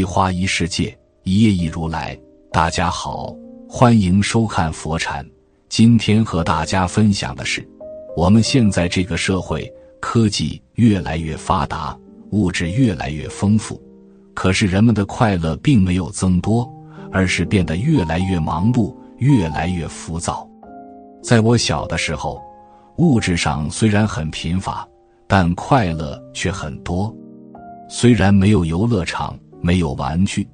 一花一世界，一叶一如来。大家好，欢迎收看佛禅。今天和大家分享的是，我们现在这个社会，科技越来越发达，物质越来越丰富，可是人们的快乐并没有增多，而是变得越来越忙碌，越来越浮躁。在我小的时候，物质上虽然很贫乏，但快乐却很多。虽然没有游乐场，没有玩具，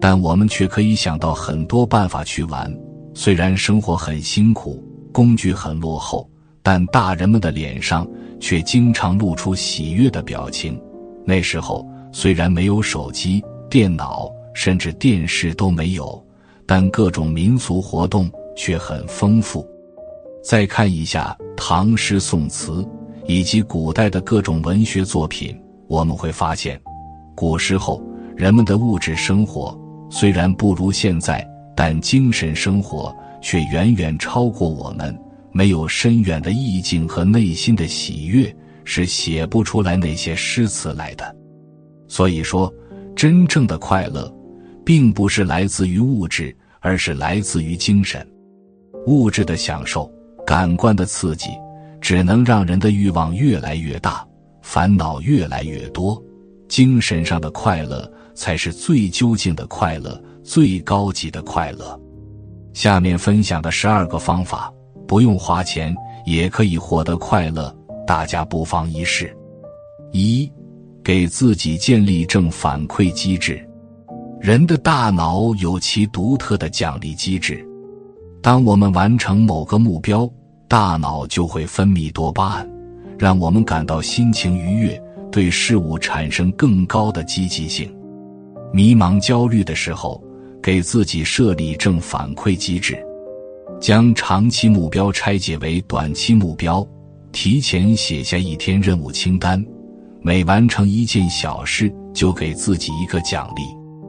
但我们却可以想到很多办法去玩。虽然生活很辛苦，工具很落后，但大人们的脸上却经常露出喜悦的表情。那时候虽然没有手机、电脑，甚至电视都没有，但各种民俗活动却很丰富。再看一下唐诗宋词以及古代的各种文学作品。我们会发现，古时候人们的物质生活虽然不如现在，但精神生活却远远超过我们。没有深远的意境和内心的喜悦，是写不出来那些诗词来的。所以说，真正的快乐，并不是来自于物质，而是来自于精神。物质的享受、感官的刺激，只能让人的欲望越来越大。烦恼越来越多，精神上的快乐才是最究竟的快乐，最高级的快乐。下面分享的十二个方法，不用花钱也可以获得快乐，大家不妨一试。一，给自己建立正反馈机制。人的大脑有其独特的奖励机制，当我们完成某个目标，大脑就会分泌多巴胺。让我们感到心情愉悦，对事物产生更高的积极性。迷茫、焦虑的时候，给自己设立正反馈机制，将长期目标拆解为短期目标，提前写下一天任务清单，每完成一件小事就给自己一个奖励。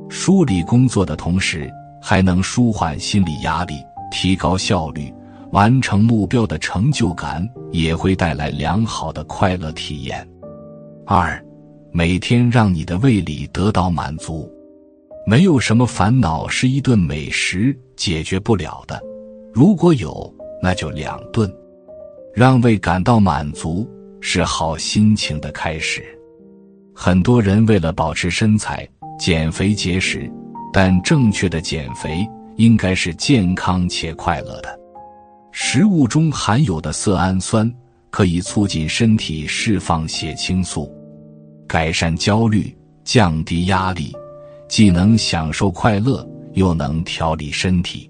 梳理工作的同时，还能舒缓心理压力，提高效率。完成目标的成就感也会带来良好的快乐体验。二，每天让你的胃里得到满足。没有什么烦恼是一顿美食解决不了的，如果有，那就两顿。让胃感到满足是好心情的开始。很多人为了保持身材、减肥节食，但正确的减肥应该是健康且快乐的。食物中含有的色氨酸可以促进身体释放血清素，改善焦虑，降低压力，既能享受快乐，又能调理身体。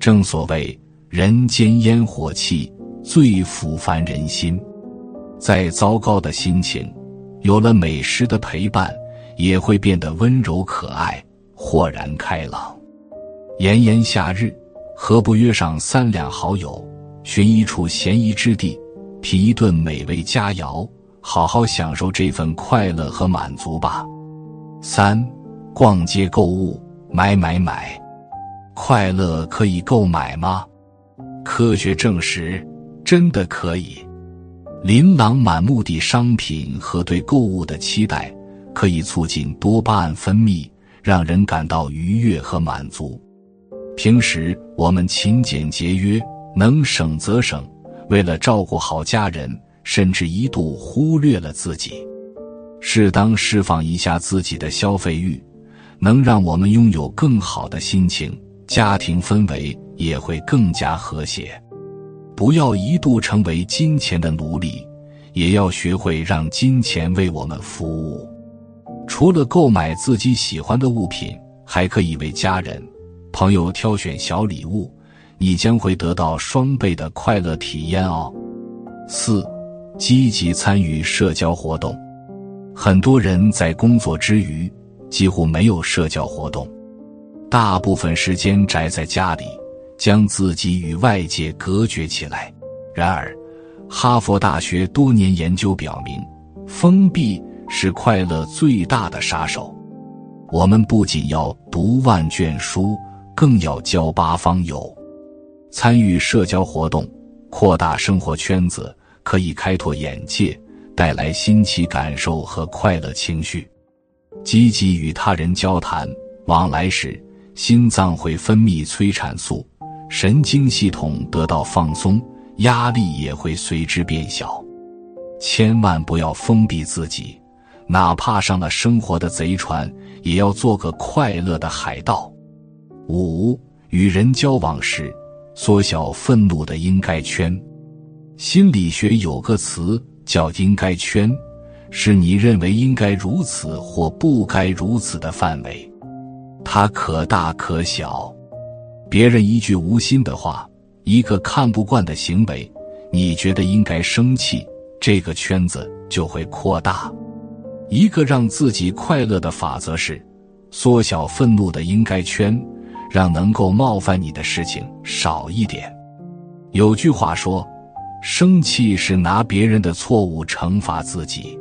正所谓人间烟火气，最抚凡人心。再糟糕的心情，有了美食的陪伴，也会变得温柔可爱，豁然开朗。炎炎夏日。何不约上三两好友，寻一处闲宜之地，品一顿美味佳肴，好好享受这份快乐和满足吧。三，逛街购物，买买买，快乐可以购买吗？科学证实，真的可以。琳琅满目的商品和对购物的期待，可以促进多巴胺分泌，让人感到愉悦和满足。平时我们勤俭节约，能省则省，为了照顾好家人，甚至一度忽略了自己。适当释放一下自己的消费欲，能让我们拥有更好的心情，家庭氛围也会更加和谐。不要一度成为金钱的奴隶，也要学会让金钱为我们服务。除了购买自己喜欢的物品，还可以为家人。朋友挑选小礼物，你将会得到双倍的快乐体验哦。四，积极参与社交活动。很多人在工作之余几乎没有社交活动，大部分时间宅在家里，将自己与外界隔绝起来。然而，哈佛大学多年研究表明，封闭是快乐最大的杀手。我们不仅要读万卷书。更要交八方友，参与社交活动，扩大生活圈子，可以开拓眼界，带来新奇感受和快乐情绪。积极与他人交谈往来时，心脏会分泌催产素，神经系统得到放松，压力也会随之变小。千万不要封闭自己，哪怕上了生活的贼船，也要做个快乐的海盗。五、与人交往时，缩小愤怒的应该圈。心理学有个词叫“应该圈”。是你认为应该如此或不该如此的范围，它可大可小。别人一句无心的话，一个看不惯的行为，你觉得应该生气，这个圈子就会扩大。一个让自己快乐的法则是：缩小愤怒的应该圈，让能够冒犯你的事情少一点。有句话说：“生气是拿别人的错误惩罚自己。”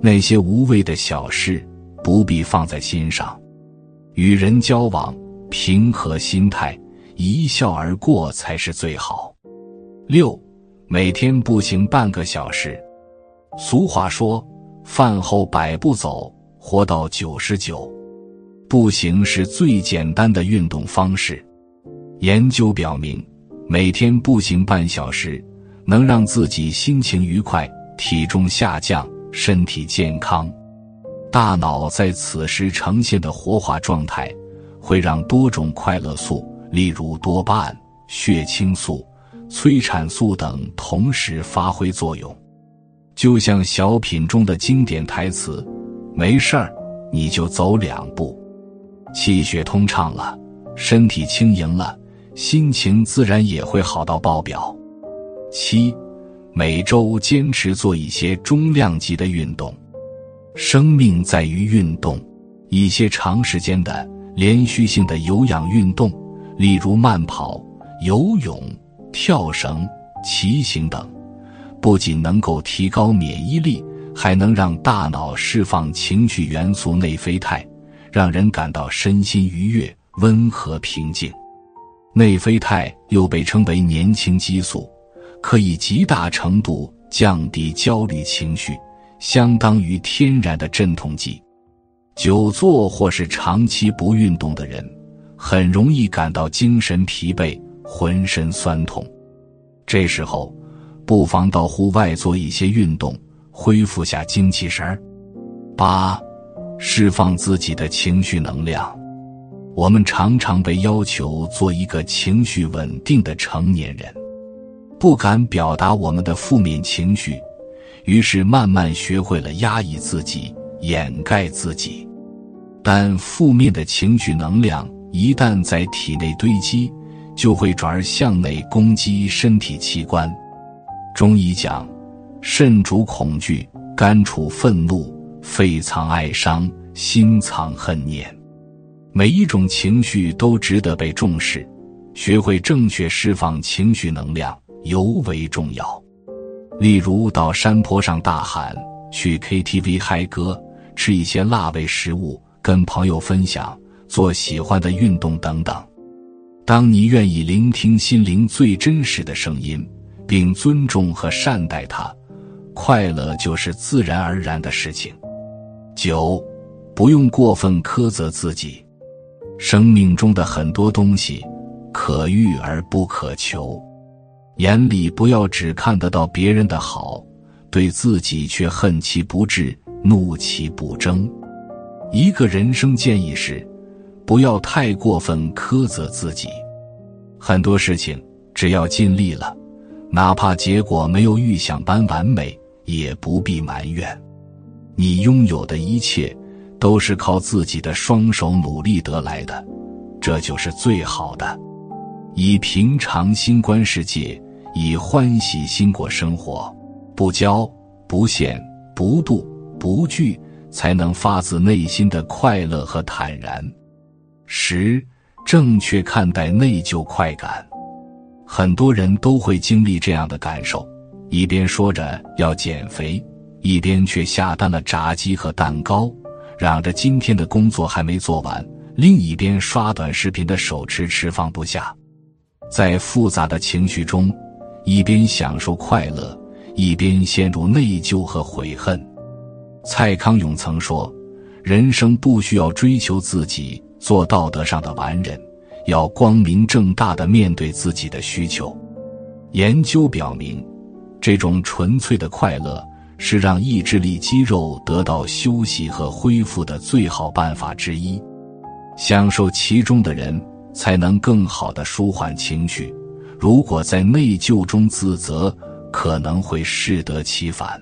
那些无谓的小事不必放在心上，与人交往平和心态，一笑而过才是最好。六，每天步行半个小时。俗话说：“饭后百步走，活到九十九。”步行是最简单的运动方式。研究表明，每天步行半小时，能让自己心情愉快，体重下降。身体健康，大脑在此时呈现的活化状态，会让多种快乐素，例如多巴胺、血清素、催产素等同时发挥作用。就像小品中的经典台词：“没事儿，你就走两步。”气血通畅了，身体轻盈了，心情自然也会好到爆表。七。每周坚持做一些中量级的运动，生命在于运动。一些长时间的连续性的有氧运动，例如慢跑、游泳、跳绳、骑行等，不仅能够提高免疫力，还能让大脑释放情绪元素内啡肽，让人感到身心愉悦、温和平静。内啡肽又被称为年轻激素。可以极大程度降低焦虑情绪，相当于天然的镇痛剂。久坐或是长期不运动的人，很容易感到精神疲惫、浑身酸痛。这时候，不妨到户外做一些运动，恢复下精气神儿。八，释放自己的情绪能量。我们常常被要求做一个情绪稳定的成年人。不敢表达我们的负面情绪，于是慢慢学会了压抑自己、掩盖自己。但负面的情绪能量一旦在体内堆积，就会转而向内攻击身体器官。中医讲，肾主恐惧，肝处愤怒，肺藏哀伤，心藏恨念。每一种情绪都值得被重视，学会正确释放情绪能量。尤为重要，例如到山坡上大喊，去 KTV 嗨歌，吃一些辣味食物，跟朋友分享，做喜欢的运动等等。当你愿意聆听心灵最真实的声音，并尊重和善待它，快乐就是自然而然的事情。九，不用过分苛责自己。生命中的很多东西，可遇而不可求。眼里不要只看得到别人的好，对自己却恨其不至，怒其不争。一个人生建议是，不要太过分苛责自己。很多事情只要尽力了，哪怕结果没有预想般完美，也不必埋怨。你拥有的一切，都是靠自己的双手努力得来的，这就是最好的。以平常心观世界。以欢喜心过生活，不骄不羡不妒不惧，才能发自内心的快乐和坦然。十，正确看待内疚快感。很多人都会经历这样的感受：一边说着要减肥，一边却下单了炸鸡和蛋糕，嚷着今天的工作还没做完；另一边刷短视频的手迟迟放不下，在复杂的情绪中。一边享受快乐，一边陷入内疚和悔恨。蔡康永曾说：“人生不需要追求自己做道德上的完人，要光明正大的面对自己的需求。研究表明，这种纯粹的快乐是让意志力肌肉得到休息和恢复的最好办法之一。享受其中的人，才能更好的舒缓情绪。如果在内疚中自责，可能会适得其反。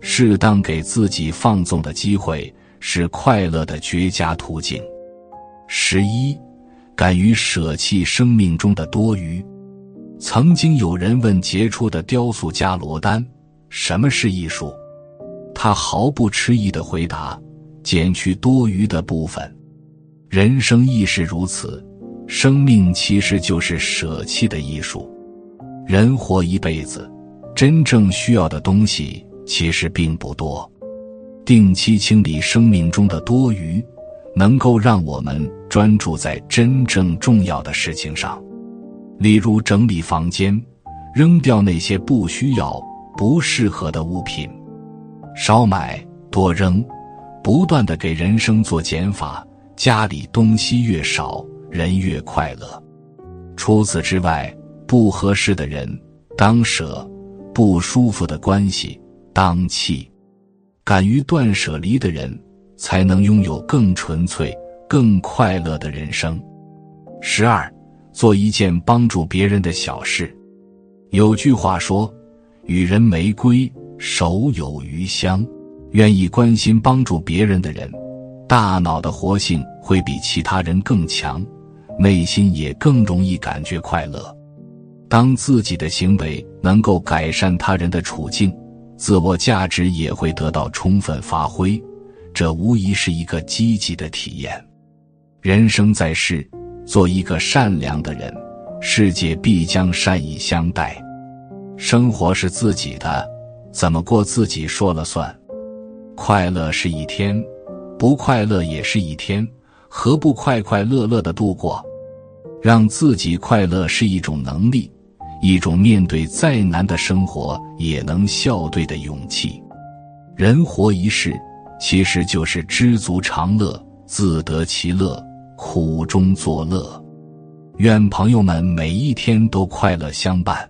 适当给自己放纵的机会，是快乐的绝佳途径。十一，敢于舍弃生命中的多余。曾经有人问杰出的雕塑家罗丹：“什么是艺术？”他毫不迟疑的回答：“减去多余的部分。”人生亦是如此，生命其实就是舍弃的艺术。人活一辈子，真正需要的东西其实并不多。定期清理生命中的多余，能够让我们专注在真正重要的事情上。例如，整理房间，扔掉那些不需要、不适合的物品，少买多扔，不断的给人生做减法。家里东西越少，人越快乐。除此之外，不合适的人当舍，不舒服的关系当弃。敢于断舍离的人，才能拥有更纯粹、更快乐的人生。十二，做一件帮助别人的小事。有句话说：“予人玫瑰，手有余香。”愿意关心帮助别人的人。大脑的活性会比其他人更强，内心也更容易感觉快乐。当自己的行为能够改善他人的处境，自我价值也会得到充分发挥，这无疑是一个积极的体验。人生在世，做一个善良的人，世界必将善意相待。生活是自己的，怎么过自己说了算。快乐是一天。不快乐也是一天，何不快快乐乐的度过？让自己快乐是一种能力，一种面对再难的生活也能笑对的勇气。人活一世，其实就是知足常乐，自得其乐，苦中作乐。愿朋友们每一天都快乐相伴。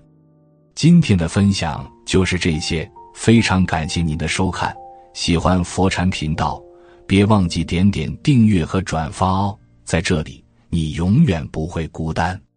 今天的分享就是这些，非常感谢您的收看，喜欢佛禅频道。别忘记点点订阅和转发哦，在这里你永远不会孤单。